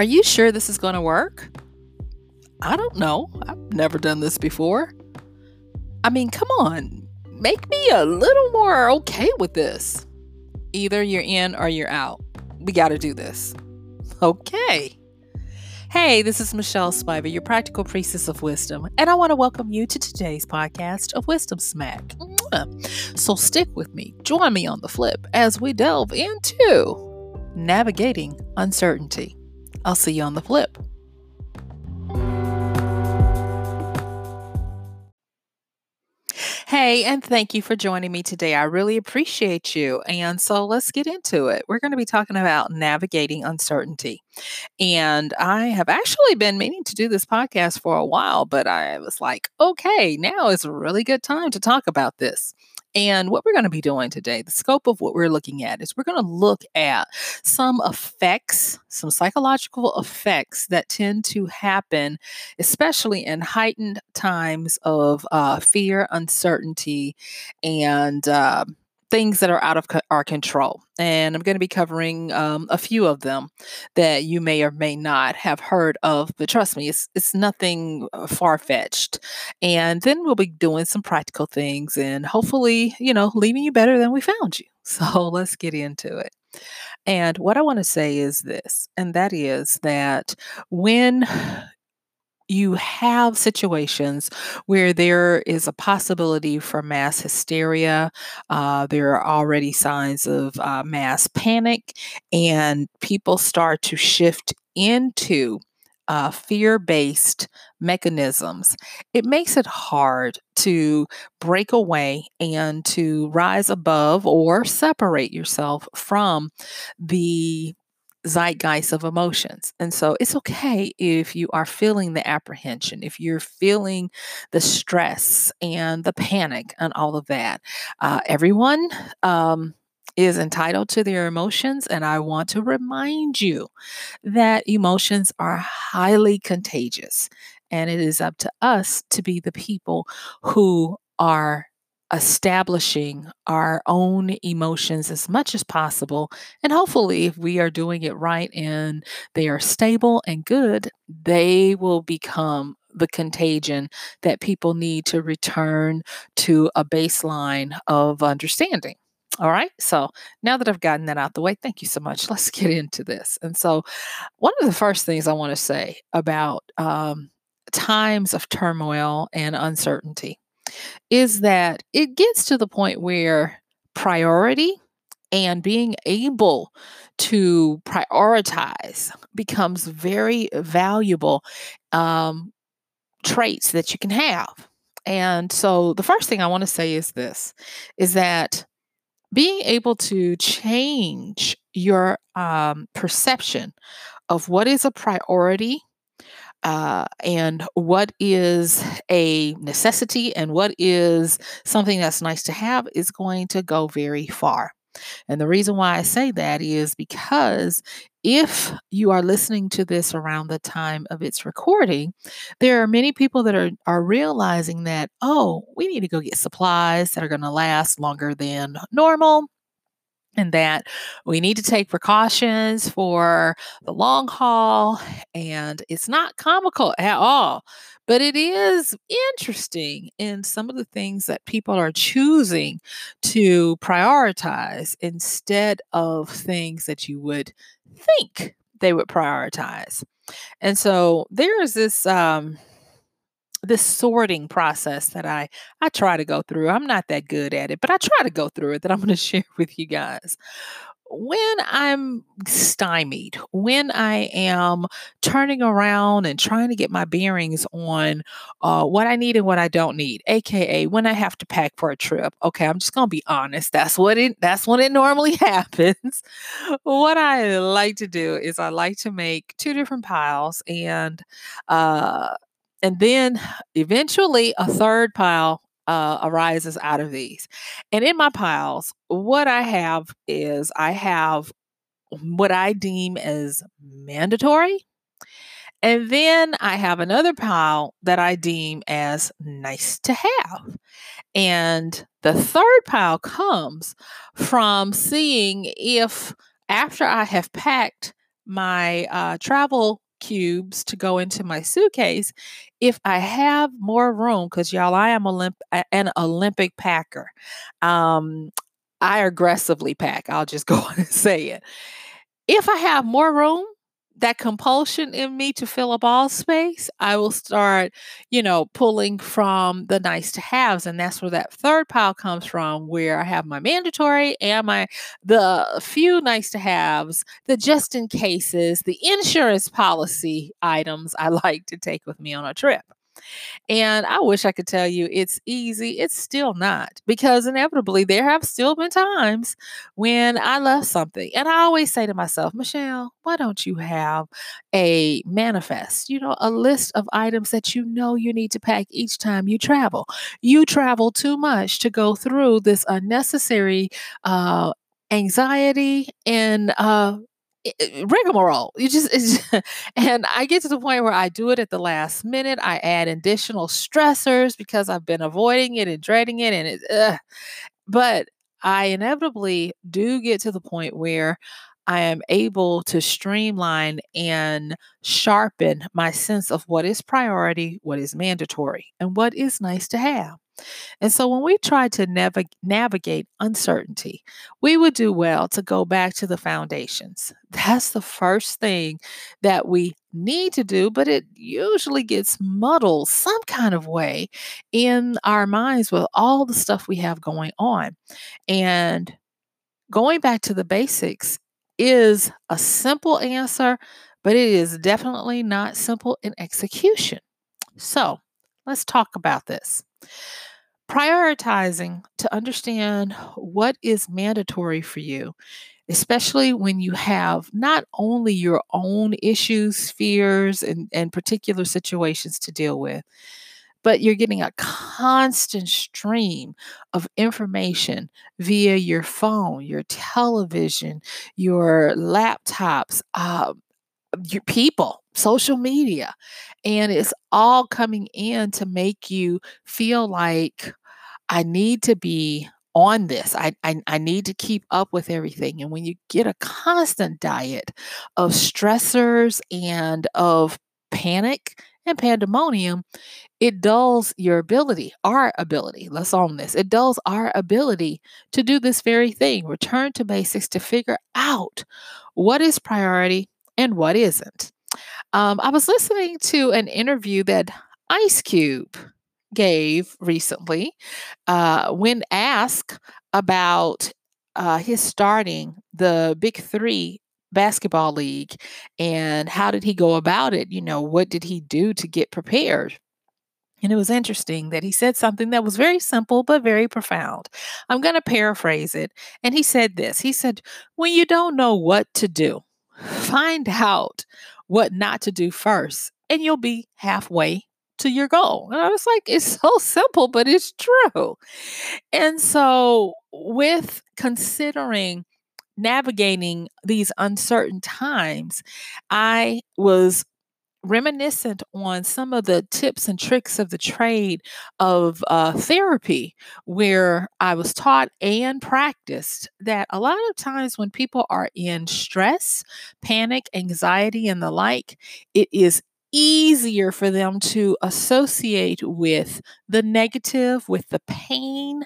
Are you sure this is going to work? I don't know. I've never done this before. I mean, come on, make me a little more okay with this. Either you're in or you're out. We got to do this. Okay. Hey, this is Michelle Spiver, your practical priestess of wisdom, and I want to welcome you to today's podcast of Wisdom Smack. So stick with me, join me on the flip as we delve into navigating uncertainty. I'll see you on the flip. Hey, and thank you for joining me today. I really appreciate you. And so let's get into it. We're going to be talking about navigating uncertainty. And I have actually been meaning to do this podcast for a while, but I was like, okay, now is a really good time to talk about this. And what we're going to be doing today, the scope of what we're looking at is we're going to look at some effects, some psychological effects that tend to happen, especially in heightened times of uh, fear, uncertainty, and uh, things that are out of co- our control. And I'm going to be covering um, a few of them that you may or may not have heard of, but trust me, it's, it's nothing uh, far fetched. And then we'll be doing some practical things and hopefully, you know, leaving you better than we found you. So let's get into it. And what I want to say is this, and that is that when you have situations where there is a possibility for mass hysteria. Uh, there are already signs of uh, mass panic, and people start to shift into uh, fear based mechanisms, it makes it hard to break away and to rise above or separate yourself from the zeitgeist of emotions. And so it's okay if you are feeling the apprehension, if you're feeling the stress and the panic and all of that. Uh, everyone um, is entitled to their emotions. And I want to remind you that emotions are highly contagious. And it is up to us to be the people who are establishing our own emotions as much as possible. And hopefully, if we are doing it right and they are stable and good, they will become the contagion that people need to return to a baseline of understanding. All right. So now that I've gotten that out the way, thank you so much. Let's get into this. And so, one of the first things I want to say about um, times of turmoil and uncertainty is that it gets to the point where priority and being able to prioritize becomes very valuable um, traits that you can have. And so the first thing I want to say is this is that being able to change your um, perception of what is a priority uh, and what is a necessity and what is something that's nice to have is going to go very far. And the reason why I say that is because if you are listening to this around the time of its recording, there are many people that are, are realizing that, oh, we need to go get supplies that are going to last longer than normal and that we need to take precautions for the long haul. And it's not comical at all, but it is interesting in some of the things that people are choosing to prioritize instead of things that you would think they would prioritize. And so there is this um this sorting process that I I try to go through. I'm not that good at it, but I try to go through it that I'm going to share with you guys when I'm stymied, when I am turning around and trying to get my bearings on uh, what I need and what I don't need, aka when I have to pack for a trip. Okay, I'm just gonna be honest. That's what it. That's when it normally happens. what I like to do is I like to make two different piles and. Uh, and then eventually a third pile uh, arises out of these. And in my piles, what I have is I have what I deem as mandatory. And then I have another pile that I deem as nice to have. And the third pile comes from seeing if after I have packed my uh, travel cubes to go into my suitcase if I have more room, because y'all, I am Olymp- an Olympic packer. Um, I aggressively pack. I'll just go on and say it. If I have more room, that compulsion in me to fill up all space, I will start, you know, pulling from the nice to haves. And that's where that third pile comes from, where I have my mandatory and my the few nice to haves, the just in cases, the insurance policy items I like to take with me on a trip. And I wish I could tell you it's easy. It's still not because inevitably there have still been times when I left something. And I always say to myself, Michelle, why don't you have a manifest, you know, a list of items that you know you need to pack each time you travel? You travel too much to go through this unnecessary uh, anxiety and uh, Uh, rigmarole. You just, just, and I get to the point where I do it at the last minute. I add additional stressors because I've been avoiding it and dreading it, and it. Ugh. But I inevitably do get to the point where I am able to streamline and sharpen my sense of what is priority, what is mandatory, and what is nice to have. And so when we try to nav- navigate uncertainty, we would do well to go back to the foundations. That's the first thing that we need to do, but it usually gets muddled some kind of way in our minds with all the stuff we have going on. And going back to the basics is a simple answer, but it is definitely not simple in execution. So let's talk about this prioritizing to understand what is mandatory for you, especially when you have not only your own issues, fears, and, and particular situations to deal with, but you're getting a constant stream of information via your phone, your television, your laptops, uh, your people, social media. And it's all coming in to make you feel like I need to be on this. I, I, I need to keep up with everything. And when you get a constant diet of stressors and of panic and pandemonium, it dulls your ability, our ability. Let's own this. It dulls our ability to do this very thing. Return to basics to figure out what is priority and what isn't. Um, I was listening to an interview that Ice Cube gave recently uh, when asked about uh, his starting the Big Three basketball league and how did he go about it? You know, what did he do to get prepared? And it was interesting that he said something that was very simple but very profound. I'm going to paraphrase it. And he said this He said, When you don't know what to do, find out what not to do first, and you'll be halfway to your goal. And I was like, it's so simple, but it's true. And so, with considering navigating these uncertain times, I was reminiscent on some of the tips and tricks of the trade of uh, therapy, where I was taught and practiced that a lot of times when people are in stress, panic, anxiety, and the like, it is easier for them to associate with the negative, with the pain,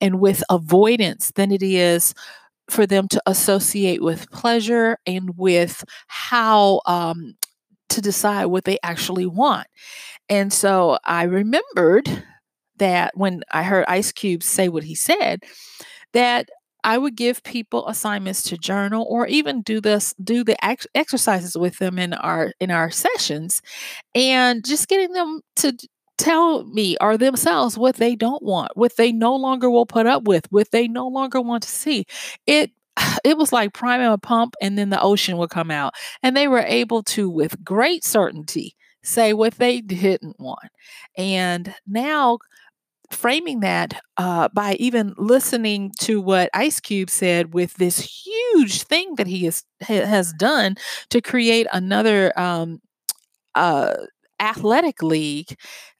and with avoidance than it is for them to associate with pleasure and with how um, to decide what they actually want. And so I remembered that when I heard Ice Cube say what he said, that I would give people assignments to journal or even do this do the ex- exercises with them in our in our sessions and just getting them to tell me or themselves what they don't want, what they no longer will put up with, what they no longer want to see. It it was like priming a pump and then the ocean would come out. And they were able to, with great certainty, say what they didn't want. And now, framing that uh, by even listening to what Ice Cube said with this huge thing that he has, has done to create another um, uh, athletic league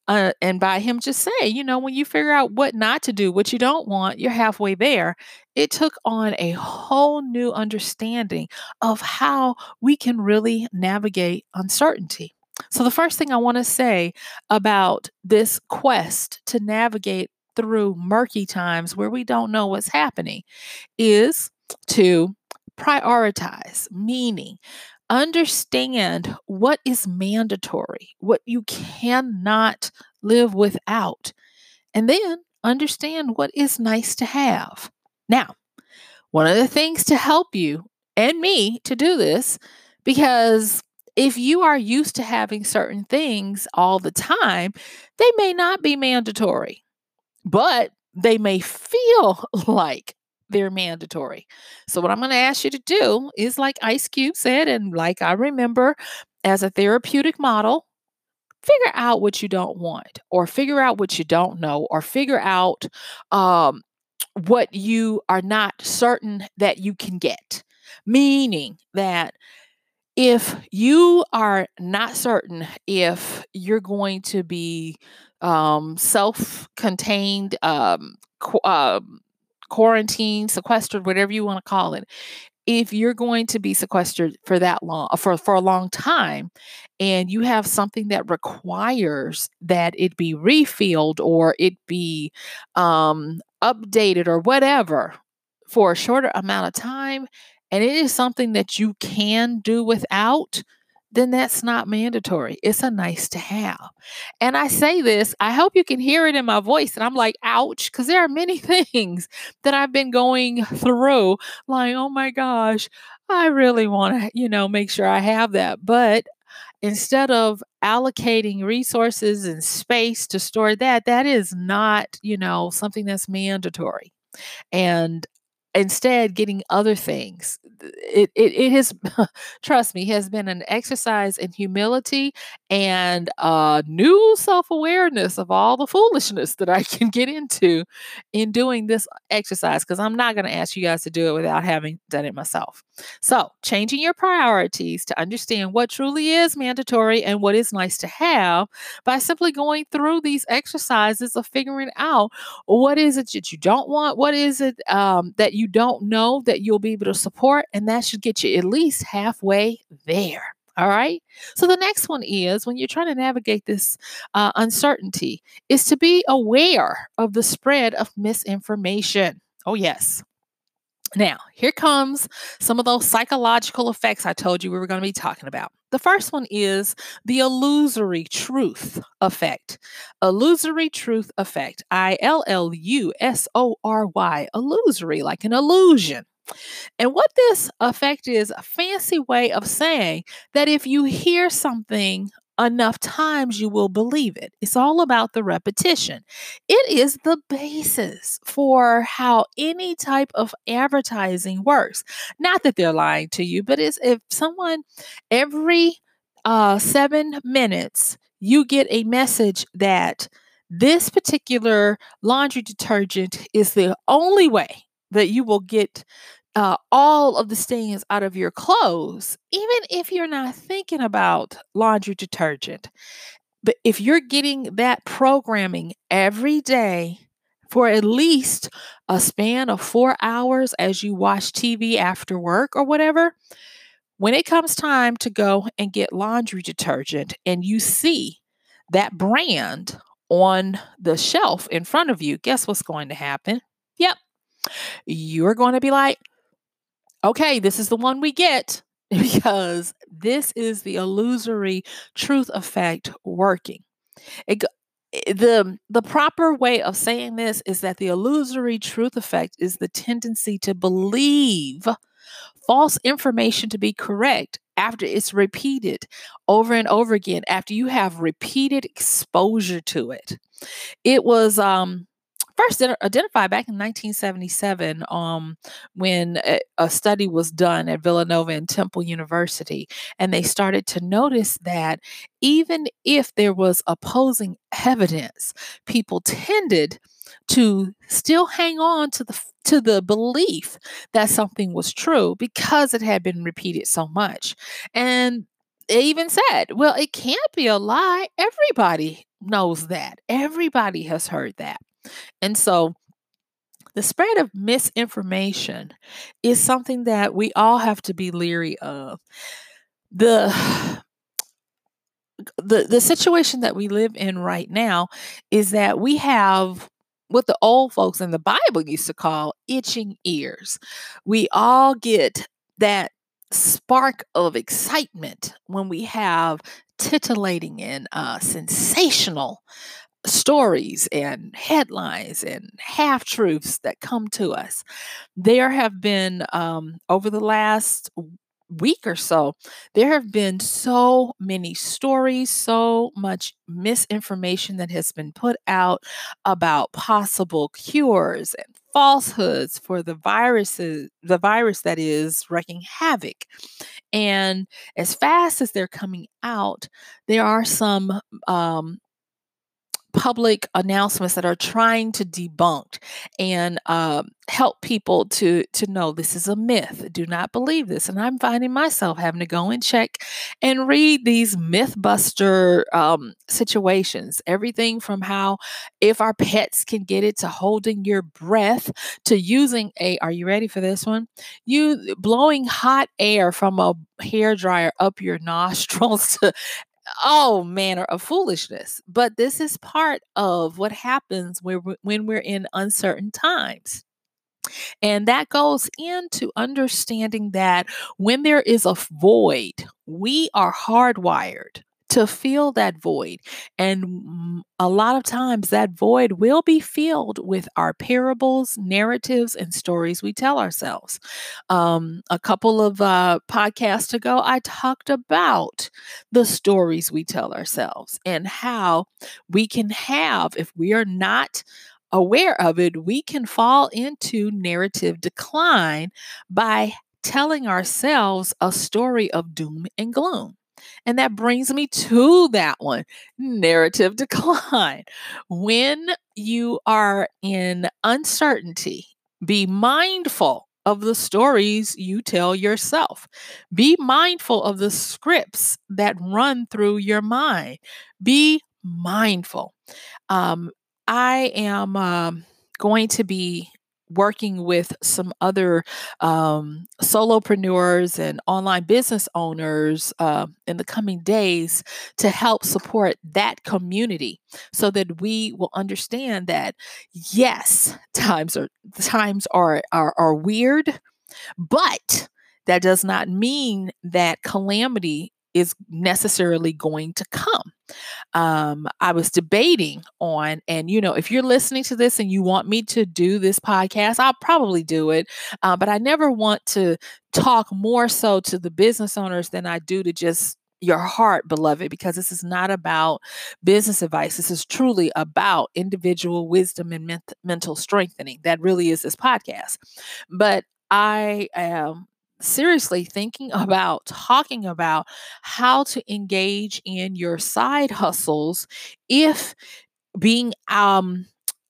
uh, and by him just say, you know, when you figure out what not to do, what you don't want, you're halfway there. It took on a whole new understanding of how we can really navigate uncertainty. So, the first thing I want to say about this quest to navigate through murky times where we don't know what's happening is to prioritize, meaning understand what is mandatory, what you cannot live without, and then understand what is nice to have. Now, one of the things to help you and me to do this, because if you are used to having certain things all the time, they may not be mandatory, but they may feel like they're mandatory. So, what I'm going to ask you to do is, like Ice Cube said, and like I remember as a therapeutic model, figure out what you don't want, or figure out what you don't know, or figure out um, what you are not certain that you can get. Meaning that if you are not certain if you're going to be um, self contained, um, qu- um, quarantined, sequestered, whatever you want to call it, if you're going to be sequestered for that long for for a long time and you have something that requires that it be refilled or it be um, updated or whatever for a shorter amount of time and it is something that you can do without then that's not mandatory. It's a nice to have. And I say this, I hope you can hear it in my voice. And I'm like, ouch, because there are many things that I've been going through, like, oh my gosh, I really want to, you know, make sure I have that. But instead of allocating resources and space to store that, that is not, you know, something that's mandatory. And instead getting other things. It, it, it has trust me has been an exercise in humility and a new self-awareness of all the foolishness that i can get into in doing this exercise because i'm not going to ask you guys to do it without having done it myself. So changing your priorities to understand what truly is mandatory and what is nice to have by simply going through these exercises of figuring out what is it that you don't want what is it um, that you you don't know that you'll be able to support, and that should get you at least halfway there. All right. So the next one is when you're trying to navigate this uh, uncertainty, is to be aware of the spread of misinformation. Oh, yes. Now, here comes some of those psychological effects I told you we were going to be talking about. The first one is the illusory truth effect. Illusory truth effect. I L L U S O R Y. Illusory, like an illusion. And what this effect is a fancy way of saying that if you hear something enough times, you will believe it. It's all about the repetition. It is the basis for how any type of advertising works. Not that they're lying to you, but it's if someone every uh, seven minutes you get a message that this particular laundry detergent is the only way that you will get uh, all of the stains out of your clothes, even if you're not thinking about laundry detergent. But if you're getting that programming every day for at least a span of four hours as you watch TV after work or whatever, when it comes time to go and get laundry detergent and you see that brand on the shelf in front of you, guess what's going to happen? Yep. You're going to be like, okay, this is the one we get. because this is the illusory truth effect working. It, the the proper way of saying this is that the illusory truth effect is the tendency to believe false information to be correct after it's repeated over and over again after you have repeated exposure to it it was um first identified back in 1977 um, when a, a, study was done at Villanova and Temple University. And they started to notice that even if there was opposing evidence, people tended to still hang on to the to the belief that something was true because it had been repeated so much. And they even said, well, it can't be a lie. Everybody knows that. Everybody has heard that. And so the spread of misinformation is something that we all have to be leery of. The the the situation that we live in right now is that we have what the old folks in the Bible used to call itching ears. We all get that spark of excitement when we have titillating and uh, sensational stories and headlines and half truths that come to us. There have been, um, over the last week or so, there have been so many stories, so much misinformation that has been put out about possible cures and falsehoods for the viruses the virus that is wreaking havoc and as fast as they're coming out there are some um, public announcements that are trying to debunk and uh, help people to to know this is a myth. Do not believe this. And I'm finding myself having to go and check and read these MythBuster um, situations. Everything from how if our pets can get it to holding your breath to using a. Are you ready for this one? You blowing hot air from a hair dryer up your nostrils to all manner of foolishness. But this is part of what happens when we're, when we're in uncertain times. And that goes into understanding that when there is a void, we are hardwired to fill that void. And a lot of times that void will be filled with our parables, narratives, and stories we tell ourselves. Um, a couple of uh, podcasts ago, I talked about the stories we tell ourselves and how we can have, if we are not aware of it, we can fall into narrative decline by telling ourselves a story of doom and gloom. And that brings me to that one narrative decline. When you are in uncertainty, be mindful of the stories you tell yourself. Be mindful of the scripts that run through your mind. Be mindful. Um, I am um, going to be working with some other um, solopreneurs and online business owners uh, in the coming days to help support that community so that we will understand that yes times are times are are, are weird but that does not mean that calamity is necessarily going to come. Um, I was debating on, and you know, if you're listening to this and you want me to do this podcast, I'll probably do it. Uh, but I never want to talk more so to the business owners than I do to just your heart, beloved, because this is not about business advice. This is truly about individual wisdom and ment- mental strengthening. That really is this podcast. But I am seriously thinking about talking about how to engage in your side hustles if being um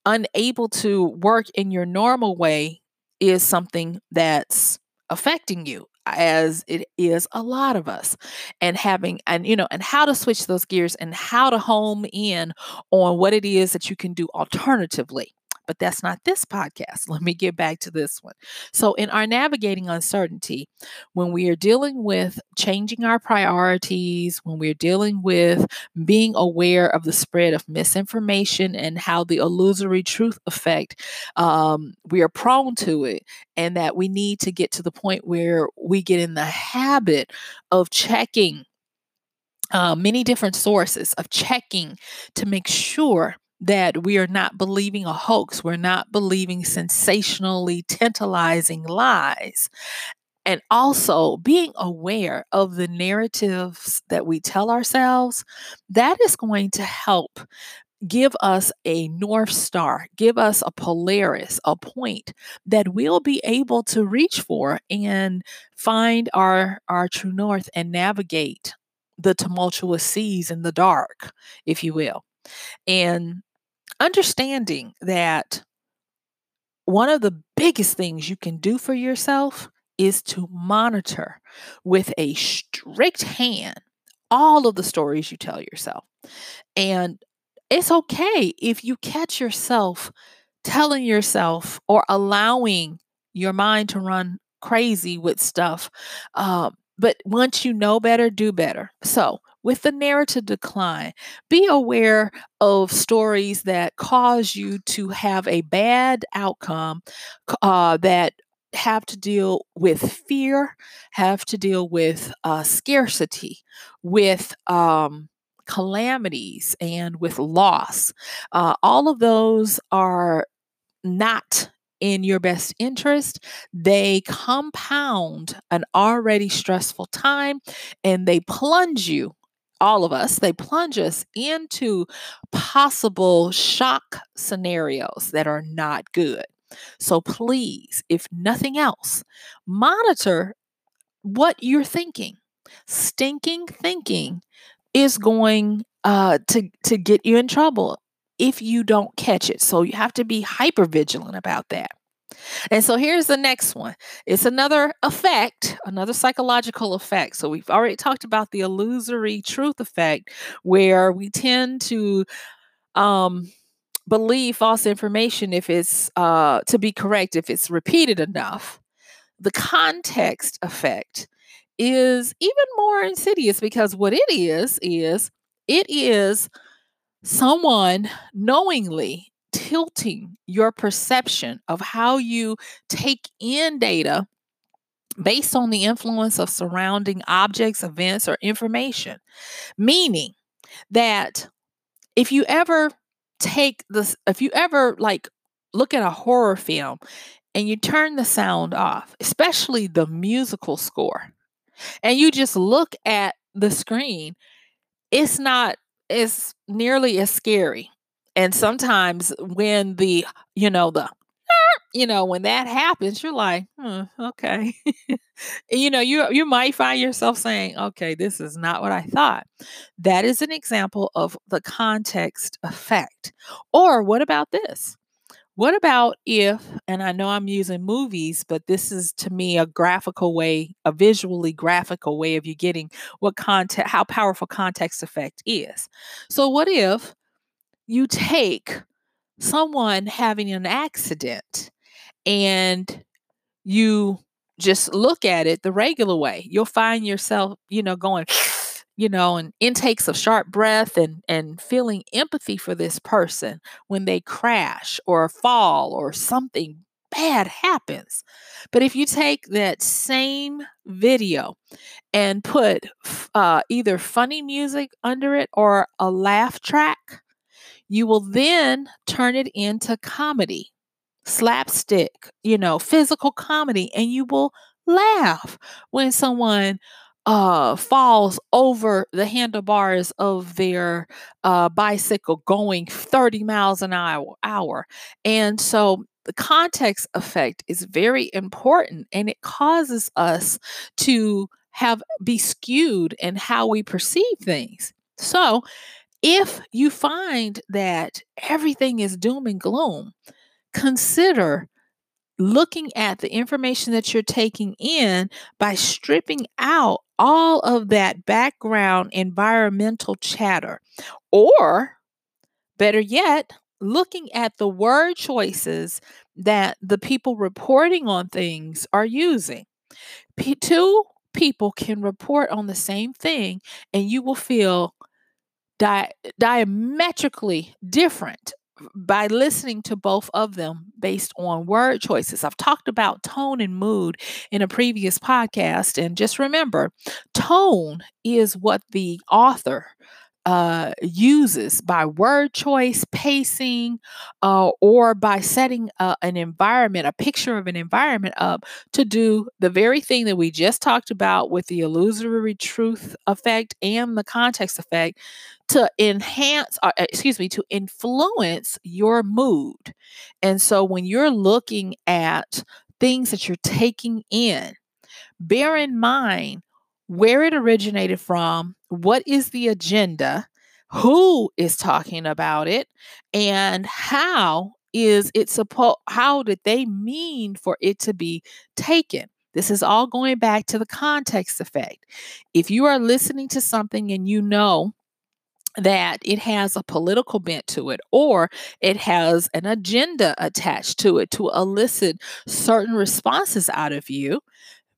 unable to work in your normal way is something that's affecting you as it is a lot of us. And having and you know and how to switch those gears and how to home in on what it is that you can do alternatively but that's not this podcast. Let me get back to this one. So, in our navigating uncertainty, when we are dealing with changing our priorities, when we're dealing with being aware of the spread of misinformation and how the illusory truth effect, um, we are prone to it, and that we need to get to the point where we get in the habit of checking uh, many different sources of checking to make sure that we are not believing a hoax, we're not believing sensationally tantalizing lies. And also being aware of the narratives that we tell ourselves, that is going to help give us a North Star, give us a Polaris, a point that we'll be able to reach for and find our, our true north and navigate the tumultuous seas in the dark, if you will. And understanding that one of the biggest things you can do for yourself is to monitor with a strict hand all of the stories you tell yourself. And it's okay if you catch yourself telling yourself or allowing your mind to run crazy with stuff um, but once you know better, do better. So, with the narrative decline, be aware of stories that cause you to have a bad outcome uh, that have to deal with fear, have to deal with uh, scarcity, with um, calamities, and with loss. Uh, all of those are not in your best interest, they compound an already stressful time and they plunge you, all of us, they plunge us into possible shock scenarios that are not good. So please, if nothing else, monitor what you're thinking. Stinking thinking is going uh, to to get you in trouble if you don't catch it. So you have to be hyper vigilant about that. And so here's the next one. It's another effect, another psychological effect. So we've already talked about the illusory truth effect, where we tend to um, believe false information if it's uh, to be correct, if it's repeated enough. The context effect is even more insidious because what it is, is it is someone knowingly tilting your perception of how you take in data based on the influence of surrounding objects, events, or information. Meaning that if you ever take this, if you ever like look at a horror film and you turn the sound off, especially the musical score, and you just look at the screen, it's not as nearly as scary. And sometimes when the, you know, the, you know, when that happens, you're like, hmm, okay. you know, you you might find yourself saying, okay, this is not what I thought. That is an example of the context effect. Or what about this? What about if, and I know I'm using movies, but this is to me a graphical way, a visually graphical way of you getting what context, how powerful context effect is. So, what if you take someone having an accident and you just look at it the regular way, you'll find yourself, you know, going, you know, and intakes of sharp breath and and feeling empathy for this person when they crash or fall or something bad happens. But if you take that same video and put uh, either funny music under it or a laugh track, you will then turn it into comedy, slapstick, you know, physical comedy, and you will laugh when someone uh, falls over the handlebars of their uh, bicycle going 30 miles an hour, hour. And so the context effect is very important and it causes us to have be skewed in how we perceive things. So if you find that everything is doom and gloom, consider looking at the information that you're taking in by stripping out all of that background environmental chatter. Or, better yet, looking at the word choices that the people reporting on things are using. P- two people can report on the same thing, and you will feel di- diametrically different by listening to both of them based on word choices. I've talked about tone and mood in a previous podcast. And just remember, tone is what the author uh, uses by word choice, pacing, uh, or by setting uh, an environment, a picture of an environment up to do the very thing that we just talked about with the illusory truth effect and the context effect to enhance, or, uh, excuse me, to influence your mood. And so when you're looking at things that you're taking in, bear in mind where it originated from, what is the agenda, who is talking about it, and how is it supposed how did they mean for it to be taken? This is all going back to the context effect. If you are listening to something and you know that it has a political bent to it or it has an agenda attached to it to elicit certain responses out of you,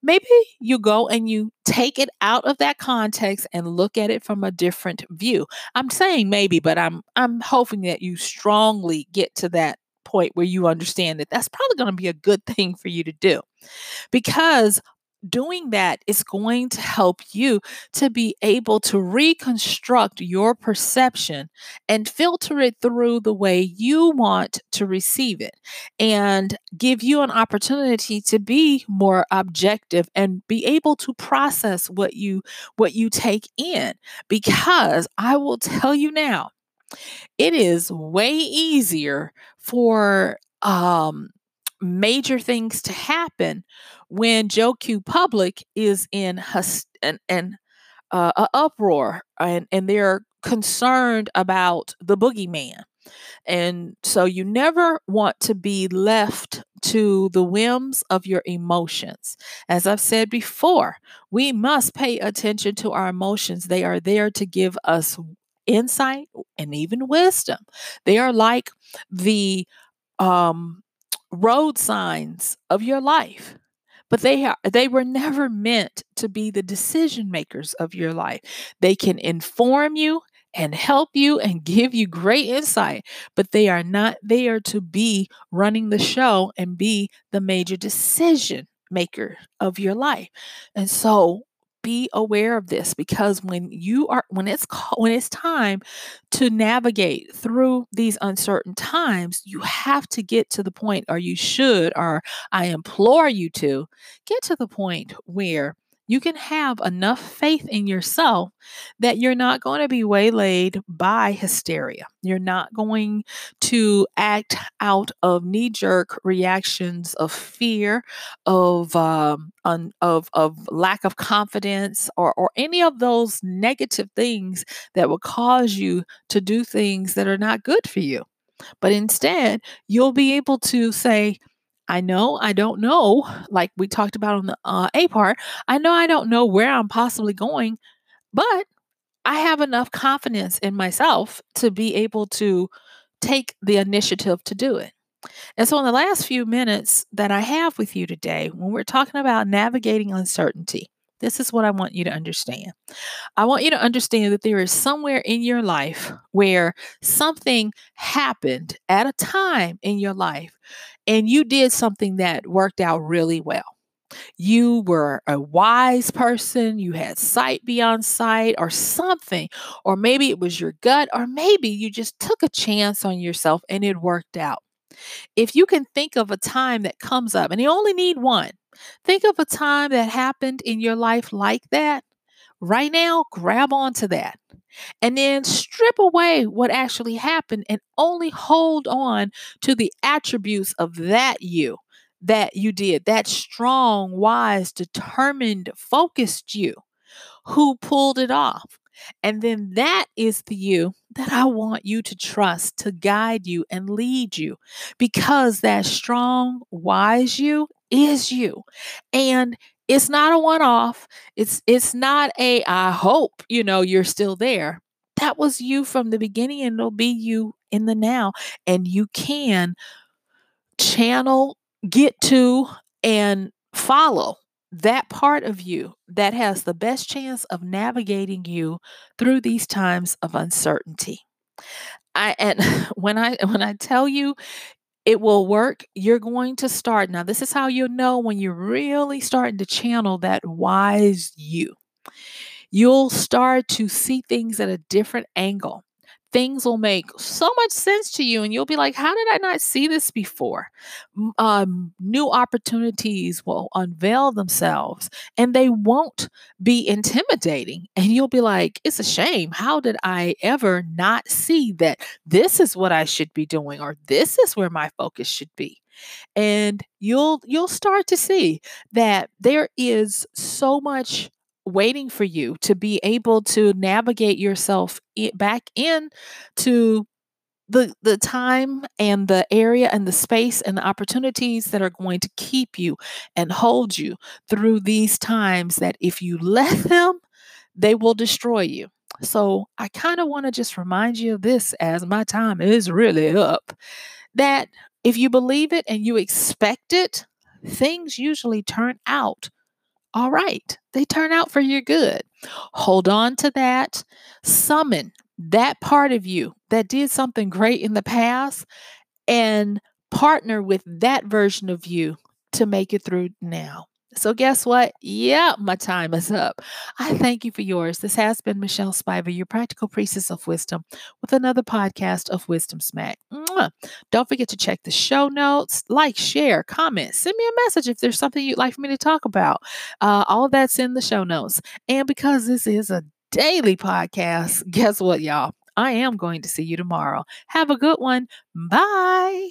maybe you go and you take it out of that context and look at it from a different view. I'm saying maybe, but I'm I'm hoping that you strongly get to that point where you understand that that's probably going to be a good thing for you to do. Because doing that is going to help you to be able to reconstruct your perception and filter it through the way you want to receive it and give you an opportunity to be more objective and be able to process what you what you take in. Because I will tell you now it is way easier for um major things to happen when Joe Q Public is in an, an uh, a uproar and, and they're concerned about the boogeyman. And so you never want to be left to the whims of your emotions. As I've said before, we must pay attention to our emotions. They are there to give us insight and even wisdom. They are like the um, road signs of your life but they are they were never meant to be the decision makers of your life. They can inform you and help you and give you great insight but they are not there to be running the show and be the major decision maker of your life. And so be aware of this because when you are when it's when it's time to navigate through these uncertain times you have to get to the point or you should or I implore you to get to the point where you can have enough faith in yourself that you're not going to be waylaid by hysteria. You're not going to act out of knee jerk reactions of fear, of, um, un, of, of lack of confidence, or, or any of those negative things that will cause you to do things that are not good for you. But instead, you'll be able to say, I know I don't know, like we talked about on the uh, A part, I know I don't know where I'm possibly going, but I have enough confidence in myself to be able to take the initiative to do it. And so, in the last few minutes that I have with you today, when we're talking about navigating uncertainty, this is what I want you to understand. I want you to understand that there is somewhere in your life where something happened at a time in your life and you did something that worked out really well. You were a wise person, you had sight beyond sight, or something, or maybe it was your gut, or maybe you just took a chance on yourself and it worked out. If you can think of a time that comes up, and you only need one, think of a time that happened in your life like that. Right now, grab onto that and then strip away what actually happened and only hold on to the attributes of that you that you did, that strong, wise, determined, focused you who pulled it off. And then that is the you that I want you to trust to guide you and lead you because that strong, wise you is you. And it's not a one off. It's it's not a I hope, you know, you're still there. That was you from the beginning and it'll be you in the now and you can channel, get to, and follow that part of you that has the best chance of navigating you through these times of uncertainty. I and when I when I tell you it will work, you're going to start. Now, this is how you'll know when you're really starting to channel that wise you. You'll start to see things at a different angle things will make so much sense to you and you'll be like how did i not see this before? Um, new opportunities will unveil themselves and they won't be intimidating and you'll be like it's a shame. How did i ever not see that this is what i should be doing or this is where my focus should be? And you'll you'll start to see that there is so much waiting for you to be able to navigate yourself back in to the the time and the area and the space and the opportunities that are going to keep you and hold you through these times that if you let them they will destroy you. So i kind of want to just remind you of this as my time is really up that if you believe it and you expect it things usually turn out all right, they turn out for your good. Hold on to that. Summon that part of you that did something great in the past and partner with that version of you to make it through now. So, guess what? Yeah, my time is up. I thank you for yours. This has been Michelle Spiva, your practical priestess of wisdom, with another podcast of Wisdom Smack. Mwah. Don't forget to check the show notes, like, share, comment, send me a message if there's something you'd like for me to talk about. Uh, all that's in the show notes. And because this is a daily podcast, guess what, y'all? I am going to see you tomorrow. Have a good one. Bye.